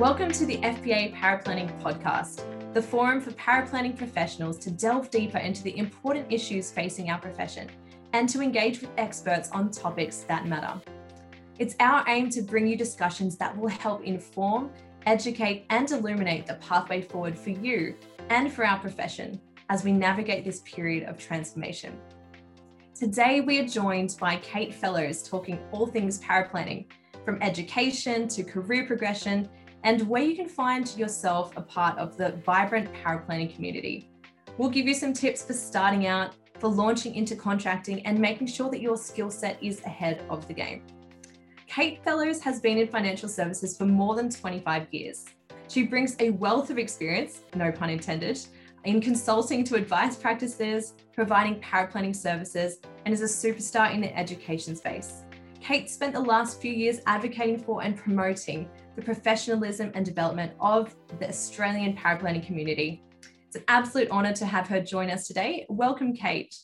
Welcome to the FPA Paraplanning Podcast, the forum for paraplanning professionals to delve deeper into the important issues facing our profession and to engage with experts on topics that matter. It's our aim to bring you discussions that will help inform, educate, and illuminate the pathway forward for you and for our profession as we navigate this period of transformation. Today, we are joined by Kate Fellows talking all things paraplanning, from education to career progression and where you can find yourself a part of the vibrant paraplanning community. We'll give you some tips for starting out, for launching into contracting, and making sure that your skill set is ahead of the game. Kate Fellows has been in financial services for more than 25 years. She brings a wealth of experience, no pun intended, in consulting to advice practices, providing paraplanning services, and is a superstar in the education space. Kate spent the last few years advocating for and promoting the professionalism and development of the Australian paraplanning community. It's an absolute honour to have her join us today. Welcome, Kate.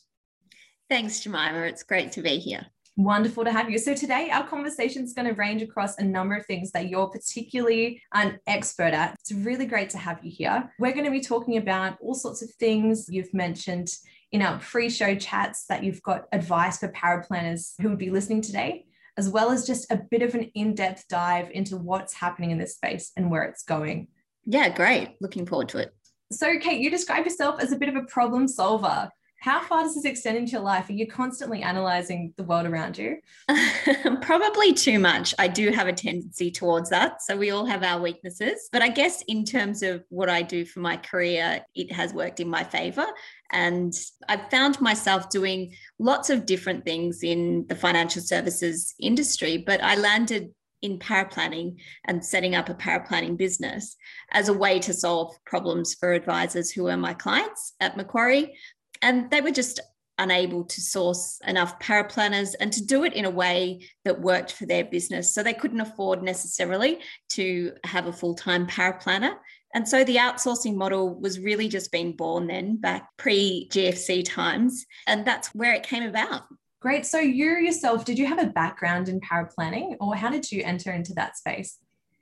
Thanks, Jemima. It's great to be here. Wonderful to have you. So, today our conversation is going to range across a number of things that you're particularly an expert at. It's really great to have you here. We're going to be talking about all sorts of things you've mentioned in our pre show chats that you've got advice for paraplanners who would be listening today as well as just a bit of an in depth dive into what's happening in this space and where it's going. Yeah, great. Looking forward to it. So, Kate, you describe yourself as a bit of a problem solver. How far does this extend into your life? Are you constantly analyzing the world around you? Probably too much. I do have a tendency towards that. So we all have our weaknesses. But I guess in terms of what I do for my career, it has worked in my favor. And I've found myself doing lots of different things in the financial services industry, but I landed in paraplanning and setting up a paraplanning business as a way to solve problems for advisors who were my clients at Macquarie. And they were just unable to source enough paraplanners and to do it in a way that worked for their business. So they couldn't afford necessarily to have a full time paraplanner. And so the outsourcing model was really just being born then back pre GFC times. And that's where it came about. Great. So you yourself, did you have a background in paraplanning or how did you enter into that space?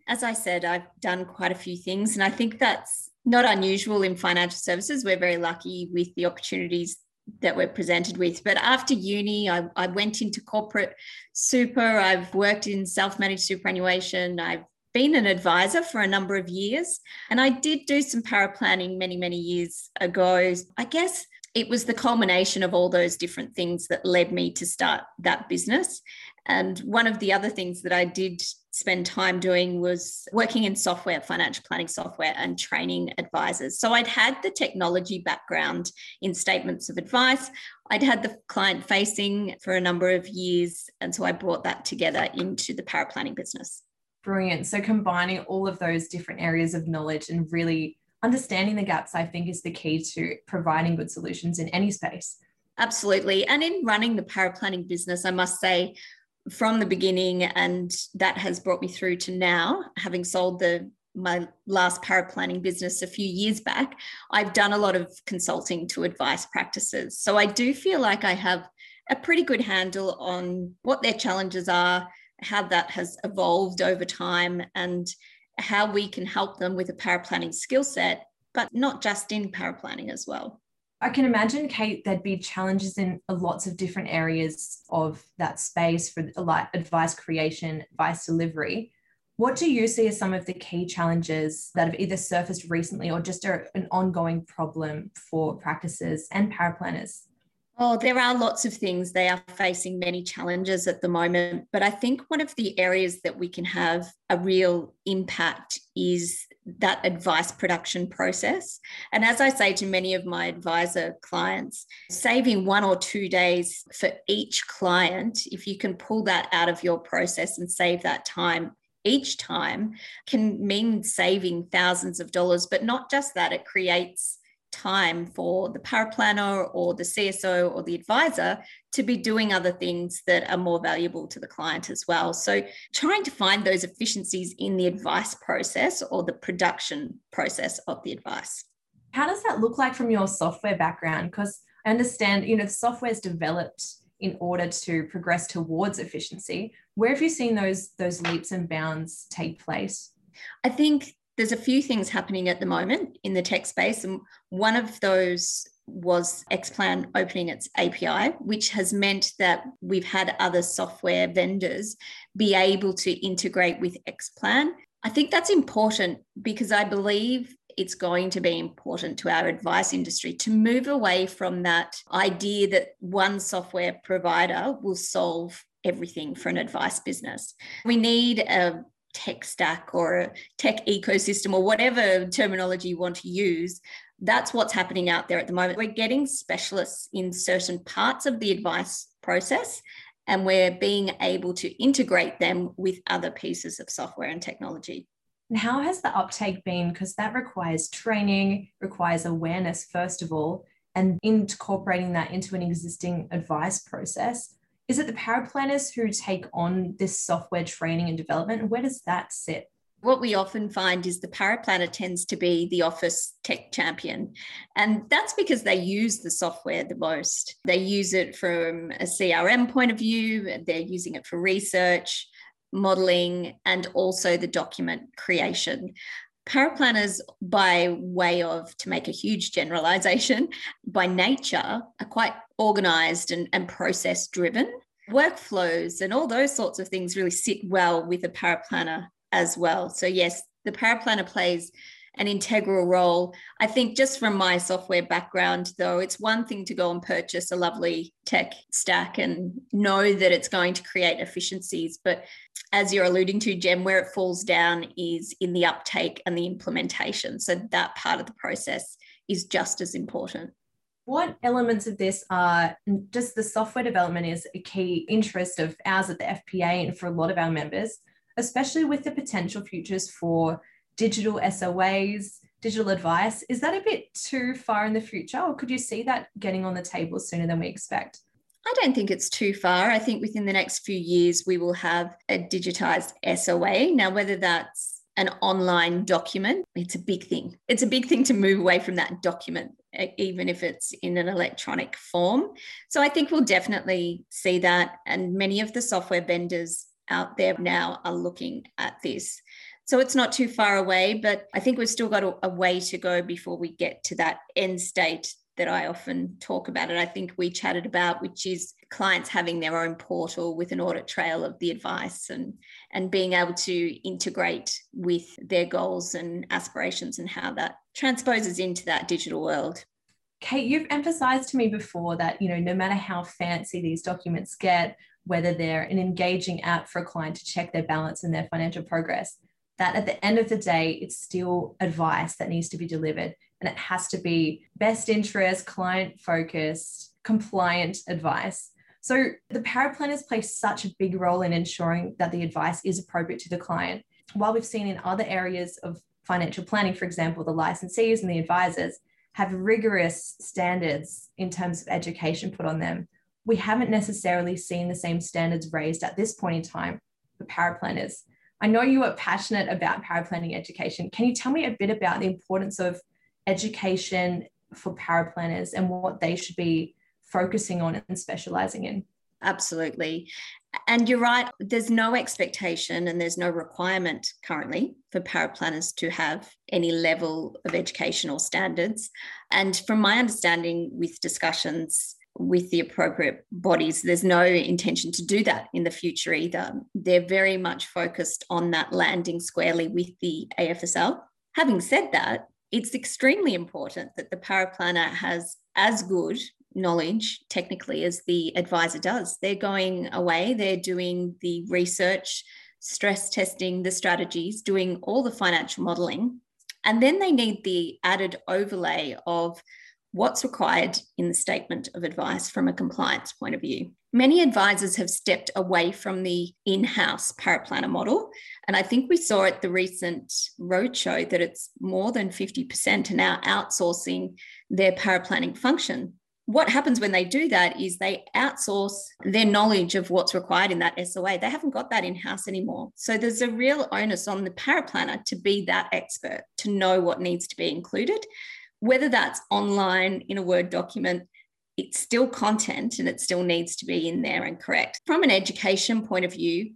As I said, I've done quite a few things. And I think that's not unusual in financial services. We're very lucky with the opportunities that we're presented with. But after uni, I, I went into corporate super. I've worked in self managed superannuation. I've been an advisor for a number of years, and I did do some paraplanning many, many years ago. I guess it was the culmination of all those different things that led me to start that business. And one of the other things that I did spend time doing was working in software, financial planning software, and training advisors. So I'd had the technology background in statements of advice. I'd had the client facing for a number of years. And so I brought that together into the paraplanning business. Brilliant. So combining all of those different areas of knowledge and really understanding the gaps, I think, is the key to providing good solutions in any space. Absolutely. And in running the paraplanning business, I must say, from the beginning, and that has brought me through to now, having sold the my last paraplanning business a few years back, I've done a lot of consulting to advice practices. So I do feel like I have a pretty good handle on what their challenges are, how that has evolved over time and how we can help them with a paraplanning skill set, but not just in paraplanning as well. I can imagine, Kate, there'd be challenges in uh, lots of different areas of that space for advice creation, advice delivery. What do you see as some of the key challenges that have either surfaced recently or just are an ongoing problem for practices and paraplanners? Oh, there are lots of things. They are facing many challenges at the moment. But I think one of the areas that we can have a real impact is that advice production process. And as I say to many of my advisor clients, saving one or two days for each client, if you can pull that out of your process and save that time each time, can mean saving thousands of dollars. But not just that, it creates time for the paraplanner or the CSO or the advisor to be doing other things that are more valuable to the client as well. So, trying to find those efficiencies in the advice process or the production process of the advice. How does that look like from your software background? Because I understand, you know, the software is developed in order to progress towards efficiency. Where have you seen those those leaps and bounds take place? I think there's a few things happening at the moment in the tech space. And one of those was Xplan opening its API, which has meant that we've had other software vendors be able to integrate with Xplan. I think that's important because I believe it's going to be important to our advice industry to move away from that idea that one software provider will solve everything for an advice business. We need a tech stack or a tech ecosystem or whatever terminology you want to use that's what's happening out there at the moment. We're getting specialists in certain parts of the advice process, and we're being able to integrate them with other pieces of software and technology. And how has the uptake been? Because that requires training, requires awareness, first of all, and incorporating that into an existing advice process. Is it the paraplanners who take on this software training and development? Where does that sit? What we often find is the paraplanner tends to be the office tech champion. And that's because they use the software the most. They use it from a CRM point of view, they're using it for research, modeling, and also the document creation. Paraplanners, by way of, to make a huge generalization, by nature are quite organized and, and process driven. Workflows and all those sorts of things really sit well with a paraplanner as well. So, yes, the paraplanner plays an integral role. I think just from my software background, though, it's one thing to go and purchase a lovely tech stack and know that it's going to create efficiencies. But as you're alluding to, Jem, where it falls down is in the uptake and the implementation. So that part of the process is just as important. What elements of this are just the software development is a key interest of ours at the FPA and for a lot of our members especially with the potential futures for digital SOAs, digital advice. Is that a bit too far in the future, or could you see that getting on the table sooner than we expect? I don't think it's too far. I think within the next few years, we will have a digitized SOA. Now, whether that's an online document, it's a big thing. It's a big thing to move away from that document, even if it's in an electronic form. So I think we'll definitely see that. And many of the software vendors out there now are looking at this. So it's not too far away, but I think we've still got a, a, way to go before we get to that end state that I often talk about. And I think we chatted about, which is clients having their own portal with an audit trail of the advice and, and being able to integrate with their goals and aspirations and how that transposes into that digital world. Kate, you've emphasized to me before that, you know, no matter how fancy these documents get, whether they're an engaging app for a client to check their balance and their financial progress, that at the end of the day, it's still advice that needs to be delivered. And it has to be best interest, client focused, compliant advice. So the paraplanners play such a big role in ensuring that the advice is appropriate to the client. While we've seen in other areas of financial planning, for example, the licensees and the advisors have rigorous standards in terms of education put on them we haven't necessarily seen the same standards raised at this point in time for paraplanners. I know you are passionate about paraplanning education. Can you tell me a bit about the importance of education for paraplanners and what they should be focusing on and specializing in? Absolutely. And you're right, there's no expectation and there's no requirement currently for paraplanners to have any level of educational standards. And from my understanding with discussions with the appropriate bodies. There's no intention to do that in the future either. They're very much focused on that landing squarely with the AFSL. Having said that, it's extremely important that the paraplanner has as good knowledge technically as the advisor does. They're going away, they're doing the research, stress testing, the strategies, doing all the financial modeling. And then they need the added overlay of what's required in the statement of advice from a compliance point of view. Many advisors have stepped away from the in house paraplanner model. And I think we saw at the recent roadshow that it's more than 50% are now outsourcing their paraplanning function. What happens when they do that is they outsource their knowledge of what's required in that SOA. They haven't got that in house anymore. So there's a real onus on the paraplanner to be that expert, to know what needs to be included whether that's online in a Word document, it's still content and it still needs to be in there and correct. From an education point of view,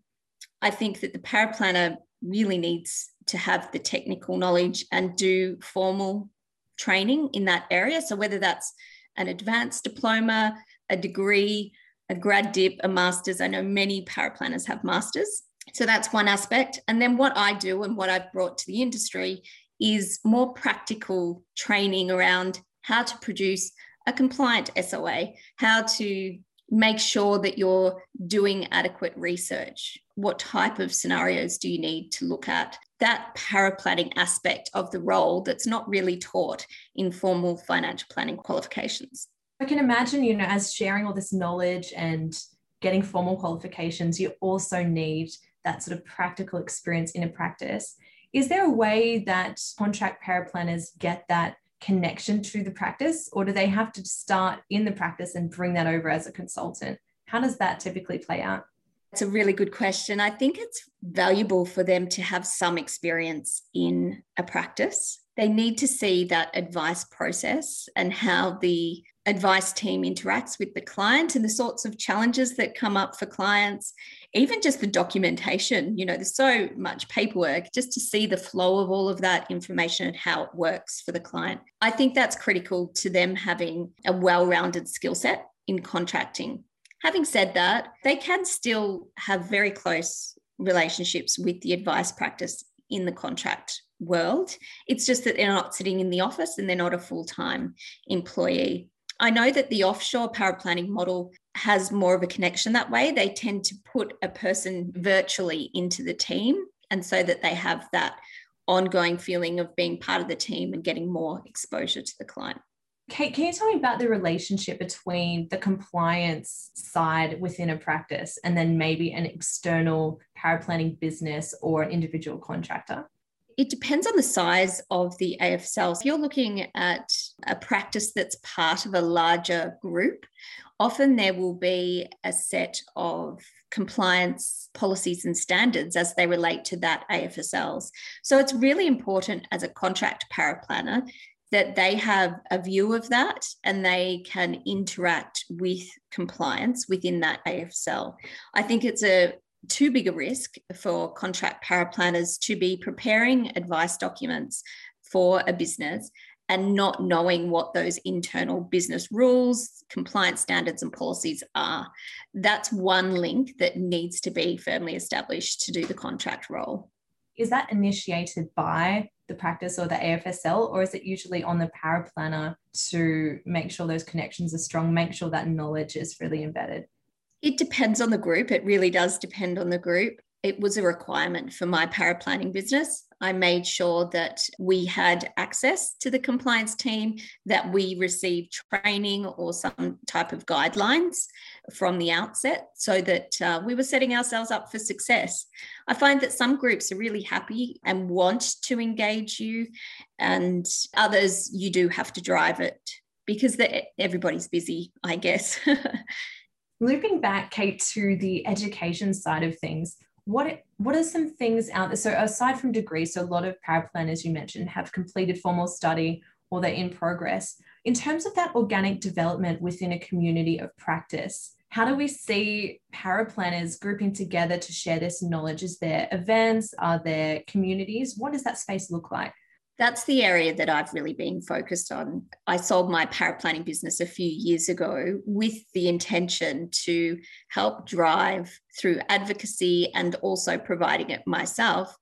I think that the paraplanner really needs to have the technical knowledge and do formal training in that area. So, whether that's an advanced diploma, a degree, a grad dip, a master's, I know many paraplanners have masters. So, that's one aspect. And then, what I do and what I've brought to the industry is more practical training around how to produce a compliant SOA, how to make sure that you're doing adequate research. What type of scenarios do you need to look at? That paraplanning aspect of the role that's not really taught in formal financial planning qualifications. I can imagine, you know, as sharing all this knowledge and getting formal qualifications, you also need that sort of practical experience in a practice. Is there a way that contract paraplanners get that connection to the practice, or do they have to start in the practice and bring that over as a consultant? How does that typically play out? It's a really good question. I think it's valuable for them to have some experience in a practice. They need to see that advice process and how the advice team interacts with the client and the sorts of challenges that come up for clients even just the documentation, you know, there's so much paperwork just to see the flow of all of that information and how it works for the client. I think that's critical to them having a well rounded skill set in contracting. Having said that, they can still have very close relationships with the advice practice in the contract world. It's just that they're not sitting in the office and they're not a full time employee. I know that the offshore paraplanning model has more of a connection that way. They tend to put a person virtually into the team, and so that they have that ongoing feeling of being part of the team and getting more exposure to the client. Kate, can you tell me about the relationship between the compliance side within a practice and then maybe an external paraplanning business or an individual contractor? It depends on the size of the AFSL. If you're looking at a practice that's part of a larger group, often there will be a set of compliance policies and standards as they relate to that AFSLs. So it's really important as a contract paraplanner that they have a view of that and they can interact with compliance within that AFSL. I think it's a too big a risk for contract paraplanners to be preparing advice documents for a business and not knowing what those internal business rules, compliance standards, and policies are. That's one link that needs to be firmly established to do the contract role. Is that initiated by the practice or the AFSL, or is it usually on the paraplanner to make sure those connections are strong, make sure that knowledge is really embedded? It depends on the group. It really does depend on the group. It was a requirement for my paraplanning business. I made sure that we had access to the compliance team, that we received training or some type of guidelines from the outset so that uh, we were setting ourselves up for success. I find that some groups are really happy and want to engage you, and others you do have to drive it because everybody's busy, I guess. Looping back, Kate, to the education side of things, what what are some things out there? So aside from degrees, so a lot of paraplanners you mentioned have completed formal study or they're in progress. In terms of that organic development within a community of practice, how do we see paraplanners grouping together to share this knowledge? Is there events? Are there communities? What does that space look like? That's the area that I've really been focused on. I sold my paraplanning business a few years ago with the intention to help drive through advocacy and also providing it myself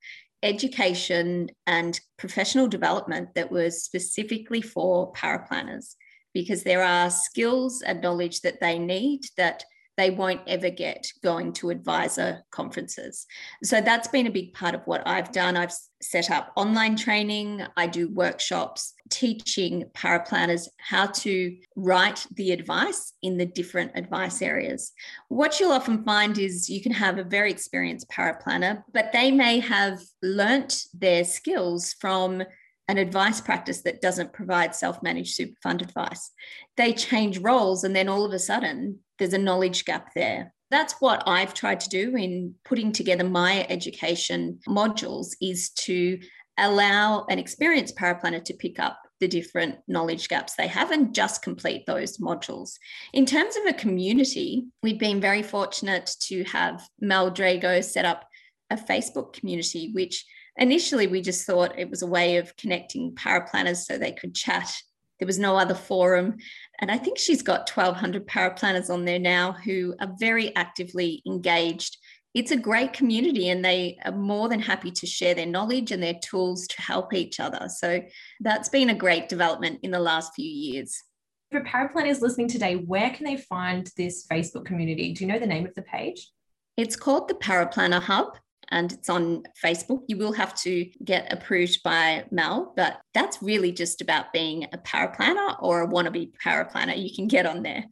education and professional development that was specifically for paraplanners because there are skills and knowledge that they need that they won't ever get going to advisor conferences. So that's been a big part of what I've done. I've set up online training, I do workshops teaching paraplanners how to write the advice in the different advice areas. What you'll often find is you can have a very experienced paraplanner, but they may have learnt their skills from an advice practice that doesn't provide self managed super fund advice. They change roles, and then all of a sudden, there's a knowledge gap there. That's what I've tried to do in putting together my education modules is to allow an experienced paraplanner to pick up the different knowledge gaps they have and just complete those modules. In terms of a community, we've been very fortunate to have Mel Drago set up a Facebook community, which initially we just thought it was a way of connecting paraplanners so they could chat. There was no other forum. And I think she's got 1,200 paraplanners on there now who are very actively engaged. It's a great community and they are more than happy to share their knowledge and their tools to help each other. So that's been a great development in the last few years. For paraplanners listening today, where can they find this Facebook community? Do you know the name of the page? It's called the Paraplanner Hub and it's on Facebook. You will have to get approved by Mel, but that's really just about being a paraplanner or a wannabe paraplanner. You can get on there.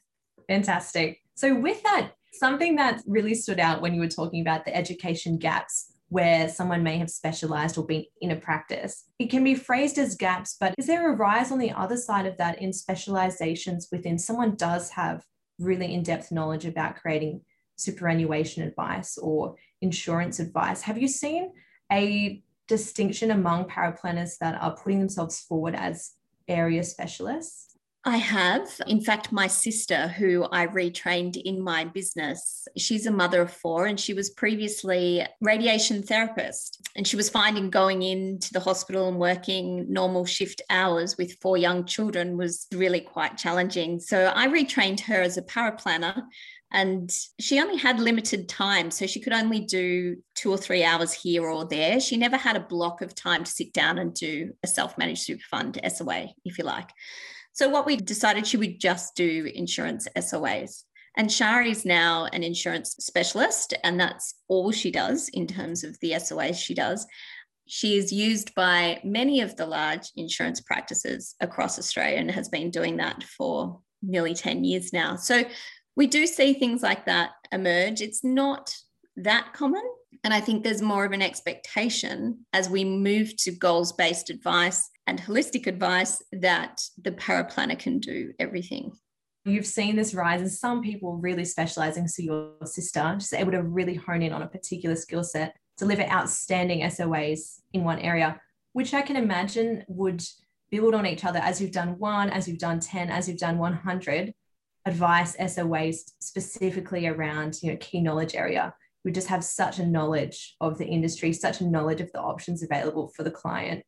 Fantastic. So, with that, something that really stood out when you were talking about the education gaps where someone may have specialized or been in a practice. It can be phrased as gaps, but is there a rise on the other side of that in specializations within someone does have really in depth knowledge about creating superannuation advice or insurance advice. Have you seen a distinction among paraplanners that are putting themselves forward as area specialists? I have. In fact, my sister, who I retrained in my business, she's a mother of four and she was previously radiation therapist. And she was finding going into the hospital and working normal shift hours with four young children was really quite challenging. So I retrained her as a paraplanner and she only had limited time so she could only do two or three hours here or there she never had a block of time to sit down and do a self-managed super fund soa if you like so what we decided she would just do insurance soas and Shari's now an insurance specialist, and that's all she does in terms of the SOAs she does. She is used by many of the large insurance practices across Australia and has been doing that for nearly 10 years now. So we do see things like that emerge. It's not that common. And I think there's more of an expectation as we move to goals based advice and holistic advice that the paraplanner can do everything. You've seen this rise in some people really specializing. So, your sister just able to really hone in on a particular skill set, deliver outstanding SOAs in one area, which I can imagine would build on each other as you've done one, as you've done 10, as you've done 100 advice SOAs specifically around you know key knowledge area. We just have such a knowledge of the industry, such a knowledge of the options available for the client.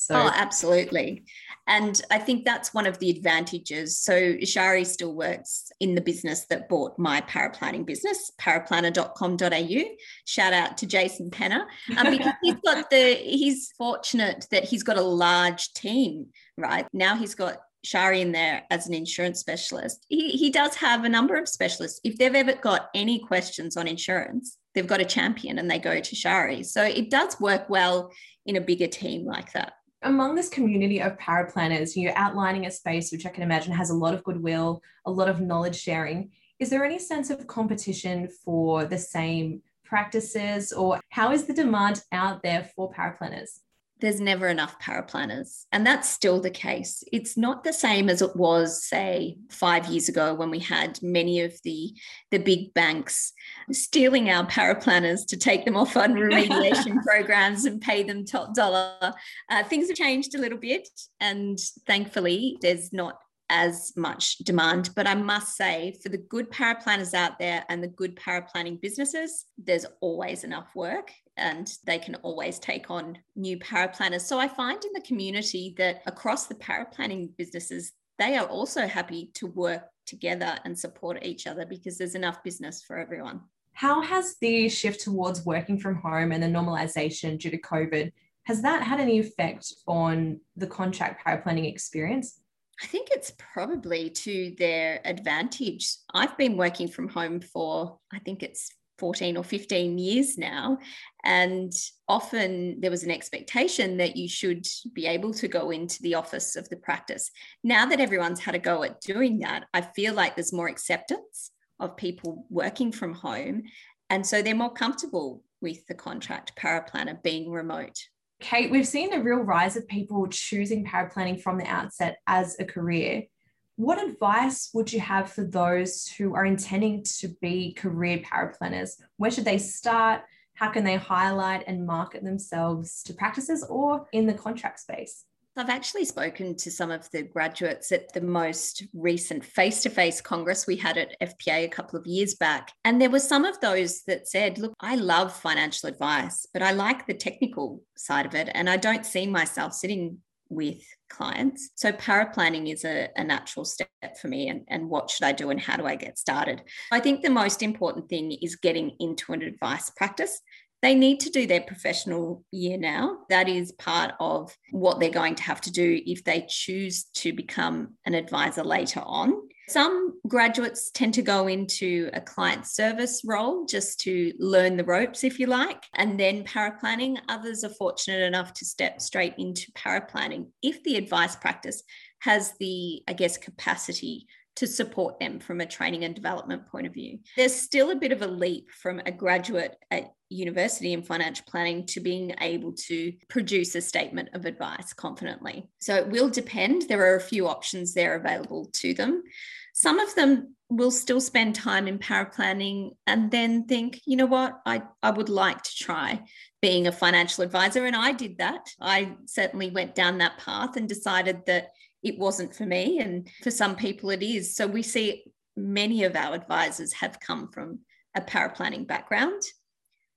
So, oh, absolutely. And I think that's one of the advantages. So, Shari still works in the business that bought my paraplanning business, paraplanner.com.au. Shout out to Jason Penner um, because he's got the, he's fortunate that he's got a large team, right? Now he's got Shari in there as an insurance specialist. He, he does have a number of specialists. If they've ever got any questions on insurance, they've got a champion and they go to Shari. So it does work well in a bigger team like that. Among this community of paraplanners, you're outlining a space which I can imagine has a lot of goodwill, a lot of knowledge sharing. Is there any sense of competition for the same practices, or how is the demand out there for paraplanners? There's never enough paraplanners. And that's still the case. It's not the same as it was, say, five years ago when we had many of the, the big banks stealing our paraplanners to take them off on remediation programs and pay them top dollar. Uh, things have changed a little bit. And thankfully, there's not as much demand. But I must say, for the good paraplanners out there and the good paraplanning businesses, there's always enough work and they can always take on new paraplanners. So I find in the community that across the paraplanning businesses, they are also happy to work together and support each other because there's enough business for everyone. How has the shift towards working from home and the normalization due to COVID, has that had any effect on the contract paraplanning experience? I think it's probably to their advantage. I've been working from home for, I think it's 14 or 15 years now. And often there was an expectation that you should be able to go into the office of the practice. Now that everyone's had a go at doing that, I feel like there's more acceptance of people working from home. And so they're more comfortable with the contract paraplanner being remote. Kate, we've seen a real rise of people choosing paraplanning from the outset as a career. What advice would you have for those who are intending to be career paraplanners? Where should they start? How can they highlight and market themselves to practices or in the contract space? I've actually spoken to some of the graduates at the most recent face to face congress we had at FPA a couple of years back. And there were some of those that said, Look, I love financial advice, but I like the technical side of it. And I don't see myself sitting with clients. So paraplanning is a, a, natural step for me and, and what should I do and how do I get started? I think the most important thing is getting into an advice practice they need to do their professional year now. That is part of what they're going to have to do if they choose to become an advisor later on. Some graduates tend to go into a client service role just to learn the ropes, if you like, and then paraplanning. Others are fortunate enough to step straight into paraplanning if the advice practice has the, I guess, capacity to support them from a training and development point of view. There's still a bit of a leap from a graduate at university in financial planning to being able to produce a statement of advice confidently. So it will depend. There are a few options there available to them. Some of them will still spend time in paraplanning and then think, you know what, I, I would like to try being a financial advisor. And I did that. I certainly went down that path and decided that it wasn't for me. And for some people, it is. So we see many of our advisors have come from a paraplanning background.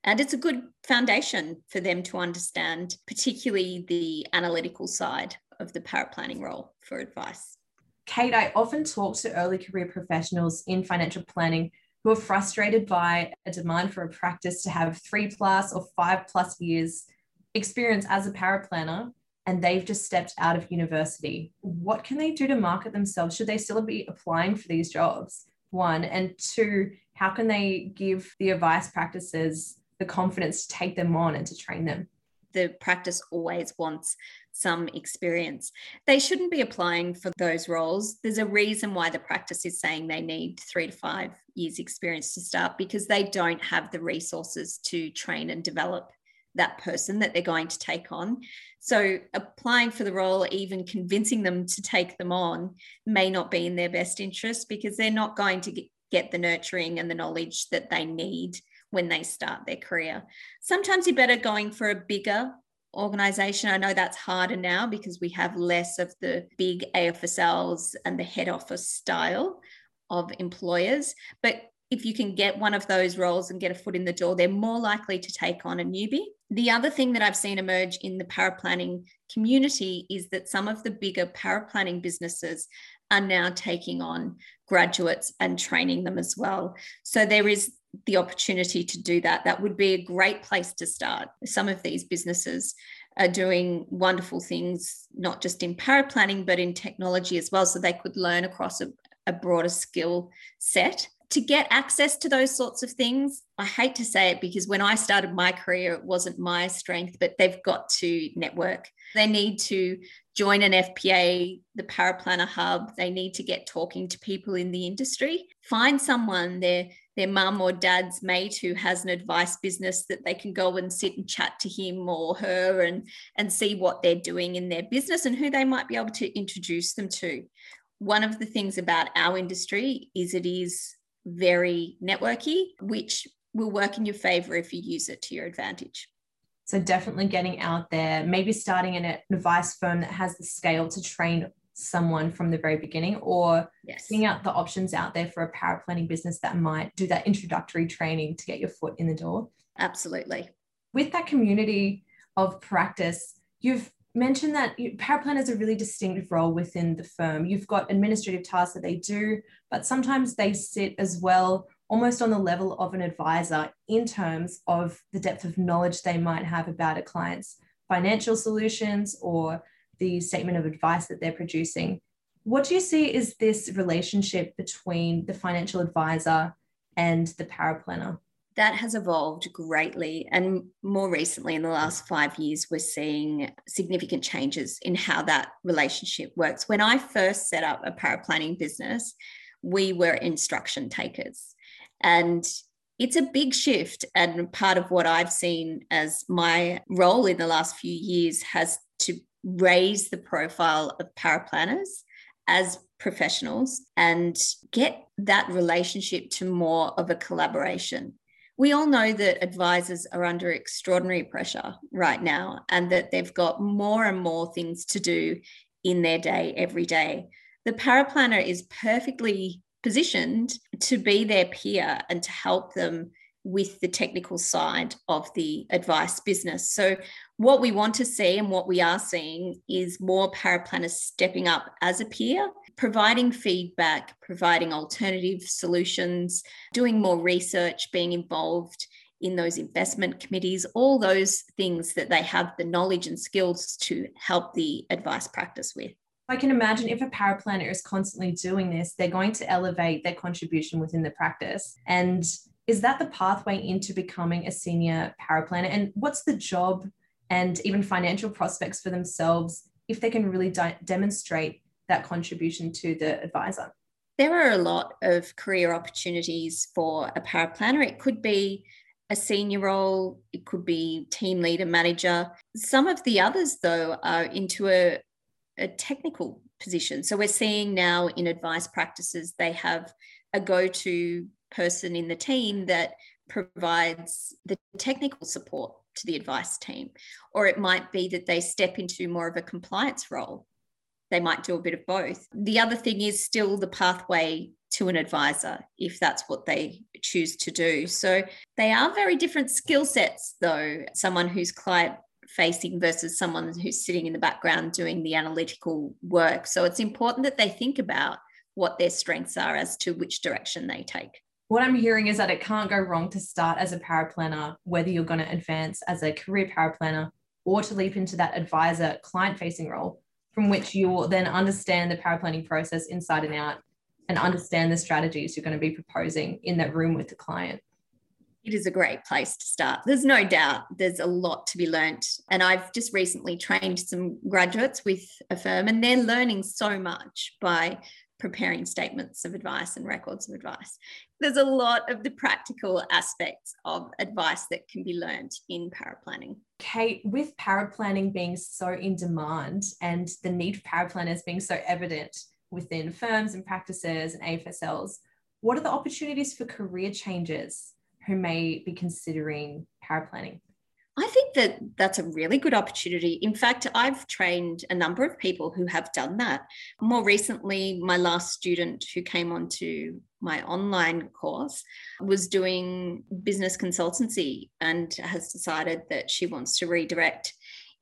And it's a good foundation for them to understand, particularly the analytical side of the paraplanning role for advice. Kate, I often talk to early career professionals in financial planning who are frustrated by a demand for a practice to have three plus or five plus years experience as a paraplanner and they've just stepped out of university. What can they do to market themselves? Should they still be applying for these jobs? One. And two, how can they give the advice practices the confidence to take them on and to train them? The practice always wants some experience. They shouldn't be applying for those roles. There's a reason why the practice is saying they need three to five years' experience to start because they don't have the resources to train and develop that person that they're going to take on. So applying for the role, even convincing them to take them on, may not be in their best interest because they're not going to get the nurturing and the knowledge that they need when they start their career. Sometimes you're better going for a bigger organization. I know that's harder now because we have less of the big AFSLs and the head office style of employers. But if you can get one of those roles and get a foot in the door, they're more likely to take on a newbie. The other thing that I've seen emerge in the paraplanning community is that some of the bigger paraplanning businesses are now taking on graduates and training them as well. So there is the opportunity to do that. That would be a great place to start. Some of these businesses are doing wonderful things, not just in paraplanning, but in technology as well. So they could learn across a, a broader skill set to get access to those sorts of things, I hate to say it because when I started my career, it wasn't my strength, but they've got to network. They need to join an FPA, the Paraplanner Hub. They need to get talking to people in the industry. Find someone, their, their mum or dad's mate who has an advice business that they can go and sit and chat to him or her and, and see what they're doing in their business and who they might be able to introduce them to. One of the things about our industry is it is very networky, which will work in your favor if you use it to your advantage. So, definitely getting out there, maybe starting in an advice firm that has the scale to train someone from the very beginning, or yes. seeing out the options out there for a paraplanning business that might do that introductory training to get your foot in the door. Absolutely. With that community of practice, you've mentioned that paraplan is a really distinct role within the firm. You've got administrative tasks that they do, but sometimes they sit as well almost on the level of an advisor in terms of the depth of knowledge they might have about a client's financial solutions or the statement of advice that they're producing. What do you see is this relationship between the financial advisor and the paraplanner? that has evolved greatly. And more recently, in the last five years, we're seeing significant changes in how that relationship works. When I first set up a paraplanning business, we were instruction takers. And it's a big shift. And part of what I've seen as my role in the last few years has to raise the profile of paraplanners as professionals and get that relationship to more of a collaboration we all know that advisors are under extraordinary pressure right now and that they've got more and more things to do in their day every day. The paraplanner is perfectly positioned to be their peer and to help them with the technical side of the advice business. So, what we want to see and what we are seeing is more paraplanners stepping up as a peer, providing feedback, providing alternative solutions, doing more research, being involved in those investment committees, all those things that they have the knowledge and skills to help the advice practice with. I can imagine if a paraplanner is constantly doing this, they're going to elevate their contribution within the practice. And is that the pathway into becoming a senior paraplanner? And what's the job and even financial prospects for themselves if they can really di- demonstrate that contribution to the advisor? There are a lot of career opportunities for a paraplanner. It could be a senior role, it could be team leader, manager. Some of the others, though, are into a, a technical position. So we're seeing now in advice practices, they have a go to person in the team that provides the technical support to the advice team. Or it might be that they step into more of a compliance role. They might do a bit of both. The other thing is still the pathway to an advisor if that's what they choose to do. So they are very different skill sets, though. Someone who's client facing versus someone who's sitting in the background doing the analytical work. So it's important that they think about what their strengths are as to which direction they take what I'm hearing is that it can't go wrong to start as a paraplanner, whether you're going to advance as a career paraplanner or to leap into that advisor client facing role, from which you will then understand the paraplanning process inside and out and understand the strategies you're going to be proposing in that room with the client. It is a great place to start. There's no doubt there's a lot to be learnt. And I've just recently trained some graduates with a firm, and they're learning so much by preparing statements of advice and records of advice. There's a lot of the practical aspects of advice that can be learned in paraplanning. Kate, with paraplanning being so in demand and the need for paraplanners being so evident within firms and practices and AFSLs, what are the opportunities for career changes who may be considering paraplanning? I think that that's a really good opportunity. In fact, I've trained a number of people who have done that. More recently, my last student who came onto my online course was doing business consultancy and has decided that she wants to redirect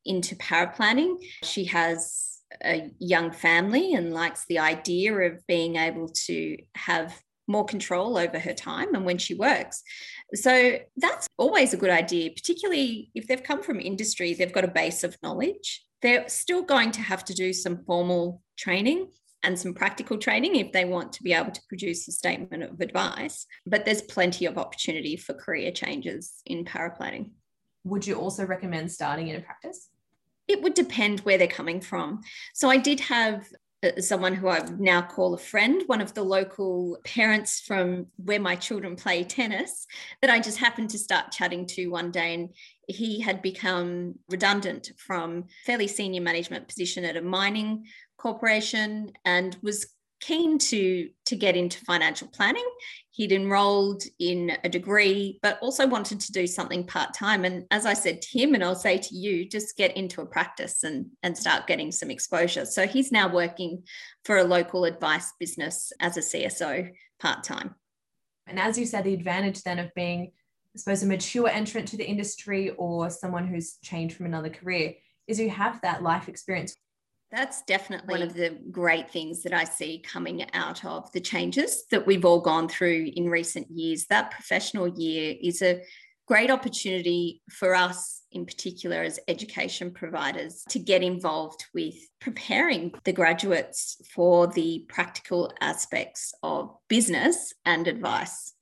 into paraplanning. She has a young family and likes the idea of being able to have more control over her time and when she works. So that's always a good idea, particularly if they've come from industry, they've got a base of knowledge. They're still going to have to do some formal training and some practical training if they want to be able to produce a statement of advice. But there's plenty of opportunity for career changes in paraplanning. Would you also recommend starting in a practice? It would depend where they're coming from. So I did have Uh, someone who I now call a friend, one of the local parents from where my children play tennis, that I just happened to start chatting to one day. And he had become redundant from fairly senior management position at a mining corporation and was keen to to get into financial planning. He'd enrolled in a degree but also wanted to do something part-time. And as i said to him and i'll say to you just get into a practice and and start getting some exposure. So he's now working for a local advice business as a cso part-time. And as you said the advantage then of being i suppose a mature entrant to the industry or someone who's changed from another career is you have that life experience that's definitely one of the great things that I see coming out of the changes that we've all gone through in recent years. That professional year is a great opportunity for us, in particular, as education providers, to get involved with preparing the graduates for the practical aspects of business and advice.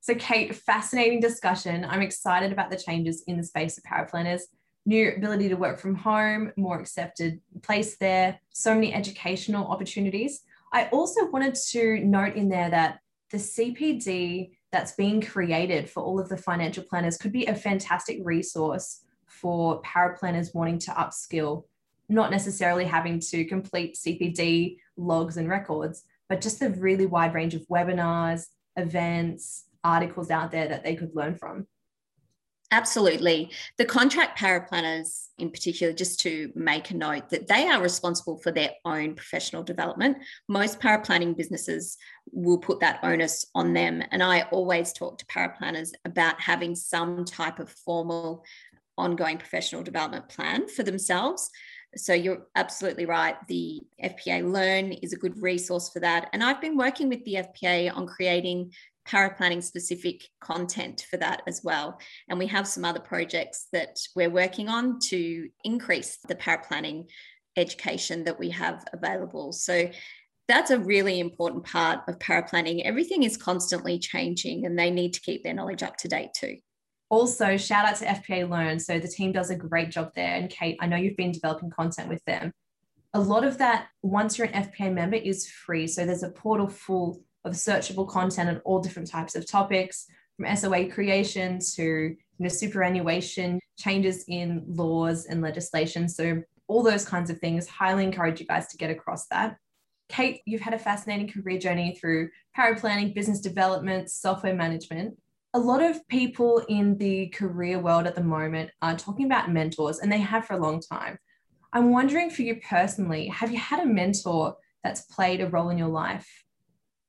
So, Kate, fascinating discussion. I'm excited about the changes in the space of paraplanners new ability to work from home, more accepted place there, so many educational opportunities. I also wanted to note in there that the CPD that's being created for all of the financial planners could be a fantastic resource for power paraplanners wanting to upskill, not necessarily having to complete CPD logs and records, but just the really wide range of webinars, events, articles out there that they could learn from? Absolutely. The contract paraplanners, in particular, just to make a note that they are responsible for their own professional development. Most paraplanning businesses will put that onus on them. And I always talk to paraplanners about having some type of formal, ongoing professional development plan for themselves. So you're absolutely right. The FPA Learn is a good resource for that. And I've been working with the FPA on creating paraplanning specific content for that as well. And we have some other projects that we're working on to increase the power paraplanning education that we have available. So that's a really important part of power paraplanning. Everything is constantly changing and they need to keep their knowledge up to date too. Also, shout out to FPA Learn. So the team does a great job there. And Kate, I know you've been developing content with them. A lot of that, once you're an FPA member, is free. So there's a portal full of searchable content on all different types of topics, from SOA creation to you know, superannuation, changes in laws and legislation. So all those kinds of things. Highly encourage you guys to get across that. Kate, you've had a fascinating career journey through paraplanning, business development, software management. A lot of people in the career world at the moment are talking about mentors, and they have for a long time. I'm wondering for you personally, have you had a mentor that's played a role in your life?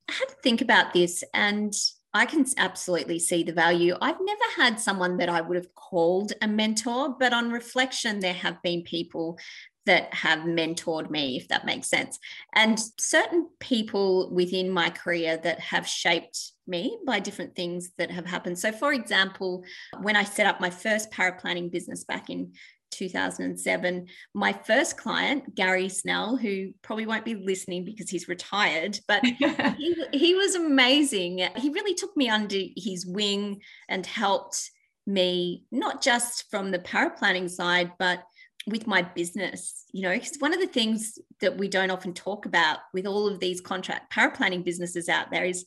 I had to think about this and I can absolutely see the value. I've never had someone that I would have called a mentor, but on reflection, there have been people that have mentored me, if that makes sense. And certain people within my career that have shaped me by different things that have happened. So, for example, when I set up my first paraplanning business back in 2007. My first client, Gary Snell, who probably won't be listening because he's retired, but he, he was amazing. He really took me under his wing and helped me, not just from the paraplanning side, but with my business. You know, because one of the things that we don't often talk about with all of these contract paraplanning businesses out there is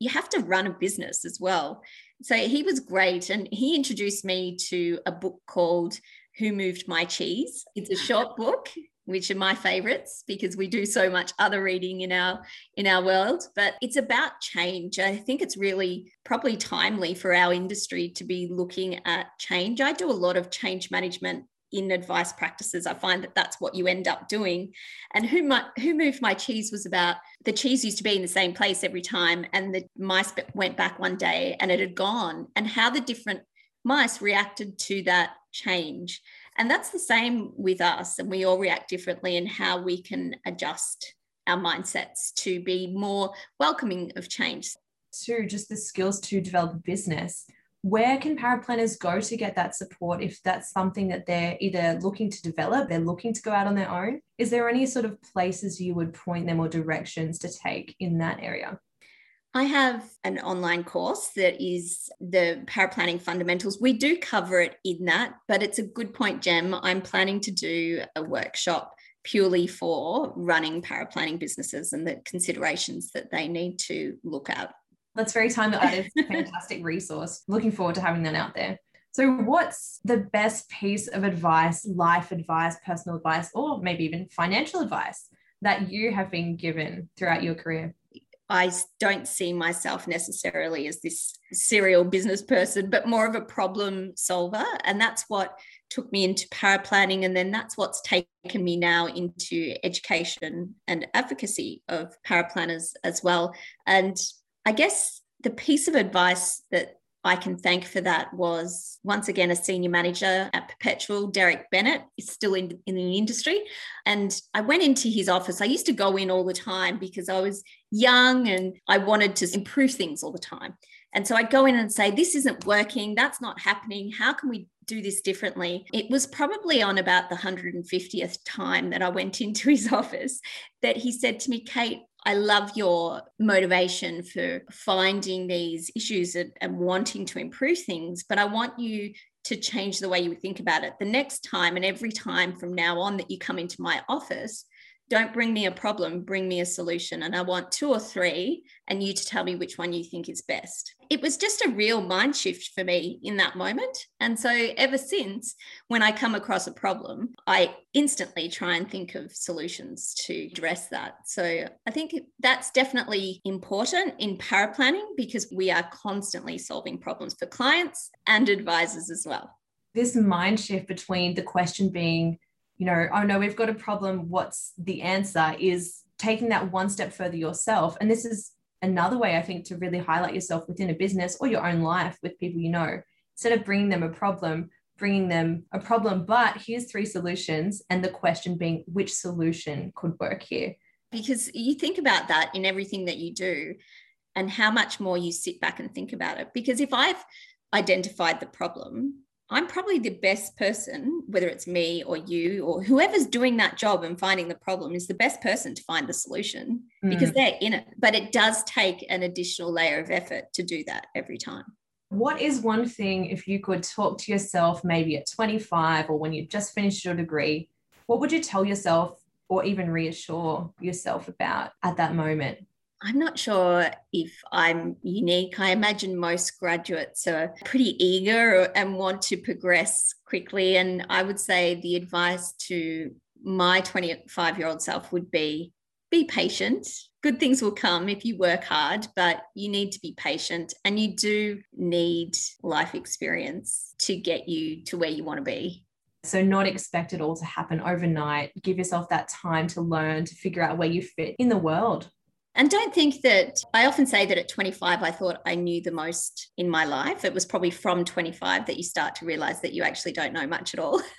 you have to run a business as well. So he was great. And he introduced me to a book called who Moved My Cheese. It's a short book, which are my favorites because we do so much other reading in our in our world, but it's about change. I think it's really probably timely for our industry to be looking at change. I do a lot of change management in advice practices. I find that that's what you end up doing. And who my, who moved my cheese was about the cheese used to be in the same place every time, and the mice went back one day and it had gone, and how the different mice reacted to that change. And that's the same with us. And we all react differently in how we can adjust our mindsets to be more welcoming of change. To just the skills to develop a business. Where can paraplanners go to get that support if that's something that they're either looking to develop, they're looking to go out on their own? Is there any sort of places you would point them or directions to take in that area? I have an online course that is the paraplanning fundamentals. We do cover it in that, but it's a good point, Jem. I'm planning to do a workshop purely for running paraplanning businesses and the considerations that they need to look at. That's very timely. That is a fantastic resource. Looking forward to having that out there. So, what's the best piece of advice, life advice, personal advice, or maybe even financial advice that you have been given throughout your career? I don't see myself necessarily as this serial business person, but more of a problem solver. And that's what took me into paraplanning. And then that's what's taken me now into education and advocacy of paraplanners as well. And I guess the piece of advice that I can thank for that was once again a senior manager at Perpetual, Derek Bennett, is still in, in the industry. And I went into his office. I used to go in all the time because I was young and I wanted to improve things all the time. And so I'd go in and say, This isn't working. That's not happening. How can we do this differently? It was probably on about the 150th time that I went into his office that he said to me, Kate, I love your motivation for finding these issues and, and, wanting to improve things, but I want you to change the way you think about it. The next time and every time from now on that you come into my office, don't bring me a problem, bring me a solution. And I want two or three, and you to tell me which one you think is best. It was just a real mind shift for me in that moment. And so, ever since, when I come across a problem, I instantly try and think of solutions to address that. So, I think that's definitely important in paraplanning because we are constantly solving problems for clients and advisors as well. This mind shift between the question being, you know, oh no, we've got a problem. What's the answer? Is taking that one step further yourself. And this is another way, I think, to really highlight yourself within a business or your own life with people you know. Instead of bringing them a problem, bringing them a problem, but here's three solutions. And the question being, which solution could work here? Because you think about that in everything that you do and how much more you sit back and think about it. Because if I've identified the problem, I'm probably the best person, whether it's me or you or whoever's doing that job and finding the problem is the best person to find the solution mm. because they're in it. But it does take an additional layer of effort to do that every time. What is one thing, if you could talk to yourself maybe at 25 or when you just finished your degree, what would you tell yourself or even reassure yourself about at that moment? I'm not sure if I'm unique. I imagine most graduates are pretty eager and want to progress quickly. And I would say the advice to my 25 year old self would be be patient. Good things will come if you work hard, but you need to be patient and you do need life experience to get you to where you want to be. So, not expect it all to happen overnight. Give yourself that time to learn, to figure out where you fit in the world. And don't think that I often say that at 25, I thought I knew the most in my life. It was probably from 25 that you start to realize that you actually don't know much at all.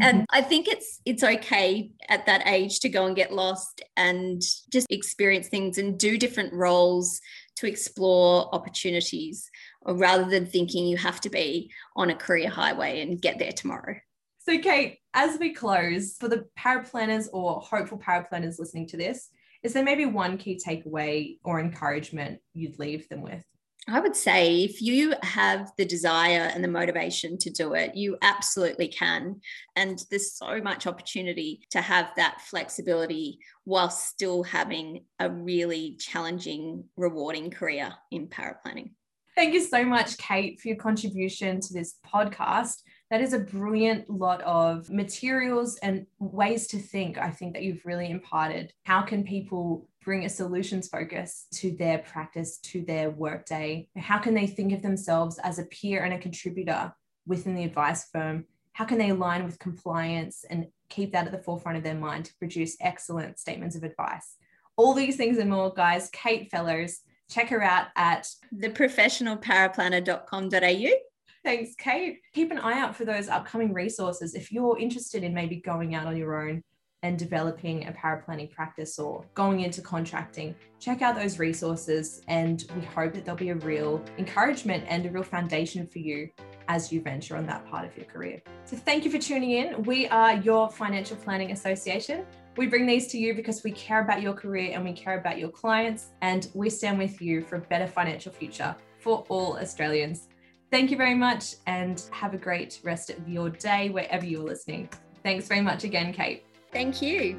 and mm-hmm. I think it's it's okay at that age to go and get lost and just experience things and do different roles to explore opportunities rather than thinking you have to be on a career highway and get there tomorrow. So, Kate, as we close, for the paraplanners or hopeful paraplanners listening to this, is there maybe one key takeaway or encouragement you'd leave them with? I would say if you have the desire and the motivation to do it, you absolutely can. And there's so much opportunity to have that flexibility while still having a really challenging, rewarding career in paraplanning. Thank you so much, Kate, for your contribution to this podcast that is a brilliant lot of materials and ways to think i think that you've really imparted. How can people bring a solutions focus to their practice to their workday? How can they think of themselves as a peer and a contributor within the advice firm? How can they align with compliance and keep that at the forefront of their mind to produce excellent statements of advice? All these things and more guys. Kate fellows check her out at theprofessionalparaplanner.com.au Thanks, Kate. Keep an eye out for those upcoming resources. If you're interested in maybe going out on your own and developing a paraplanning practice or going into contracting, check out those resources. And we hope that there'll be a real encouragement and a real foundation for you as you venture on that part of your career. So, thank you for tuning in. We are your Financial Planning Association. We bring these to you because we care about your career and we care about your clients, and we stand with you for a better financial future for all Australians. Thank you very much and have a great rest of your day wherever you're listening. Thanks very much again, Kate. Thank you.